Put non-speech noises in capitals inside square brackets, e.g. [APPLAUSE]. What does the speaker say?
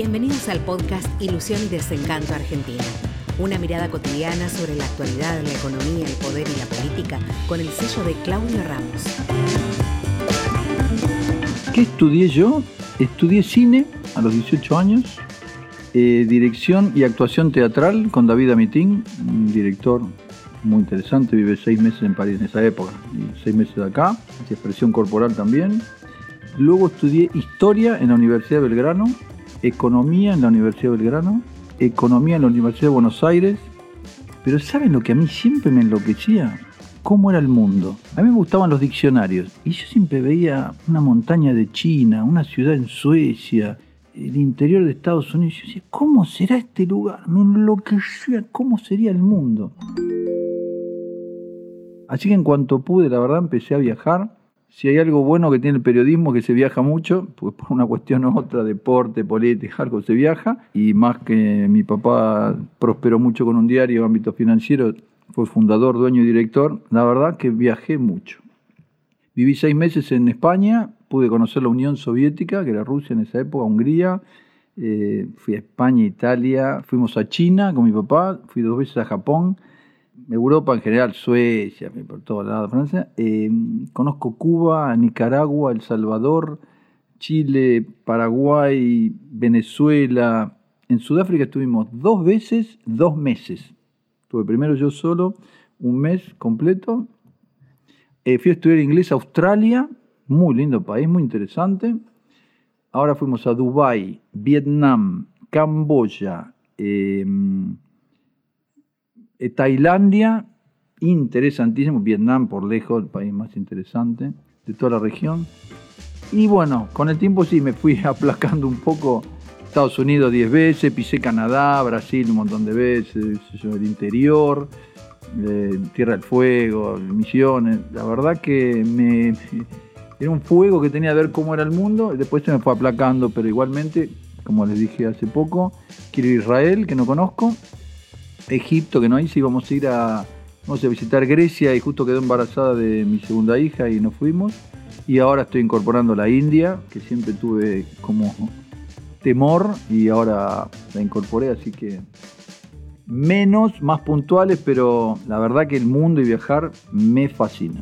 Bienvenidos al podcast Ilusión y Desencanto Argentina. Una mirada cotidiana sobre la actualidad, la economía, el poder y la política con el sello de Claudio Ramos. ¿Qué estudié yo? Estudié cine a los 18 años, eh, dirección y actuación teatral con David Amitín, un director muy interesante, vive seis meses en París en esa época, seis meses de acá, expresión corporal también. Luego estudié historia en la Universidad de Belgrano, economía en la Universidad de Belgrano, economía en la Universidad de Buenos Aires. Pero ¿saben lo que a mí siempre me enloquecía? ¿Cómo era el mundo? A mí me gustaban los diccionarios y yo siempre veía una montaña de China, una ciudad en Suecia, el interior de Estados Unidos. Yo decía, ¿cómo será este lugar? Me enloquecía, ¿cómo sería el mundo? Así que en cuanto pude, la verdad, empecé a viajar si hay algo bueno que tiene el periodismo, que se viaja mucho, pues por una cuestión u otra, deporte, política, algo se viaja, y más que mi papá prosperó mucho con un diario, ámbito financiero, fue fundador, dueño y director, la verdad que viajé mucho. Viví seis meses en España, pude conocer la Unión Soviética, que era Rusia en esa época, Hungría, eh, fui a España, Italia, fuimos a China con mi papá, fui dos veces a Japón, Europa en general, Suecia, por todos lados, Francia. Eh, conozco Cuba, Nicaragua, El Salvador, Chile, Paraguay, Venezuela. En Sudáfrica estuvimos dos veces, dos meses. Estuve primero yo solo, un mes completo. Eh, fui a estudiar inglés a Australia, muy lindo país, muy interesante. Ahora fuimos a Dubái, Vietnam, Camboya. Eh, eh, Tailandia, interesantísimo. Vietnam, por lejos, el país más interesante de toda la región. Y bueno, con el tiempo sí me fui [LAUGHS] aplacando un poco. Estados Unidos 10 veces, pisé Canadá, Brasil un montón de veces, el interior, eh, Tierra del Fuego, Misiones. La verdad que me, era un fuego que tenía ver cómo era el mundo. Después se me fue aplacando, pero igualmente, como les dije hace poco, quiero Israel, que no conozco, Egipto, que no hice, íbamos a ir a, vamos a visitar Grecia y justo quedó embarazada de mi segunda hija y nos fuimos. Y ahora estoy incorporando la India, que siempre tuve como temor y ahora la incorporé, así que menos, más puntuales, pero la verdad que el mundo y viajar me fascina.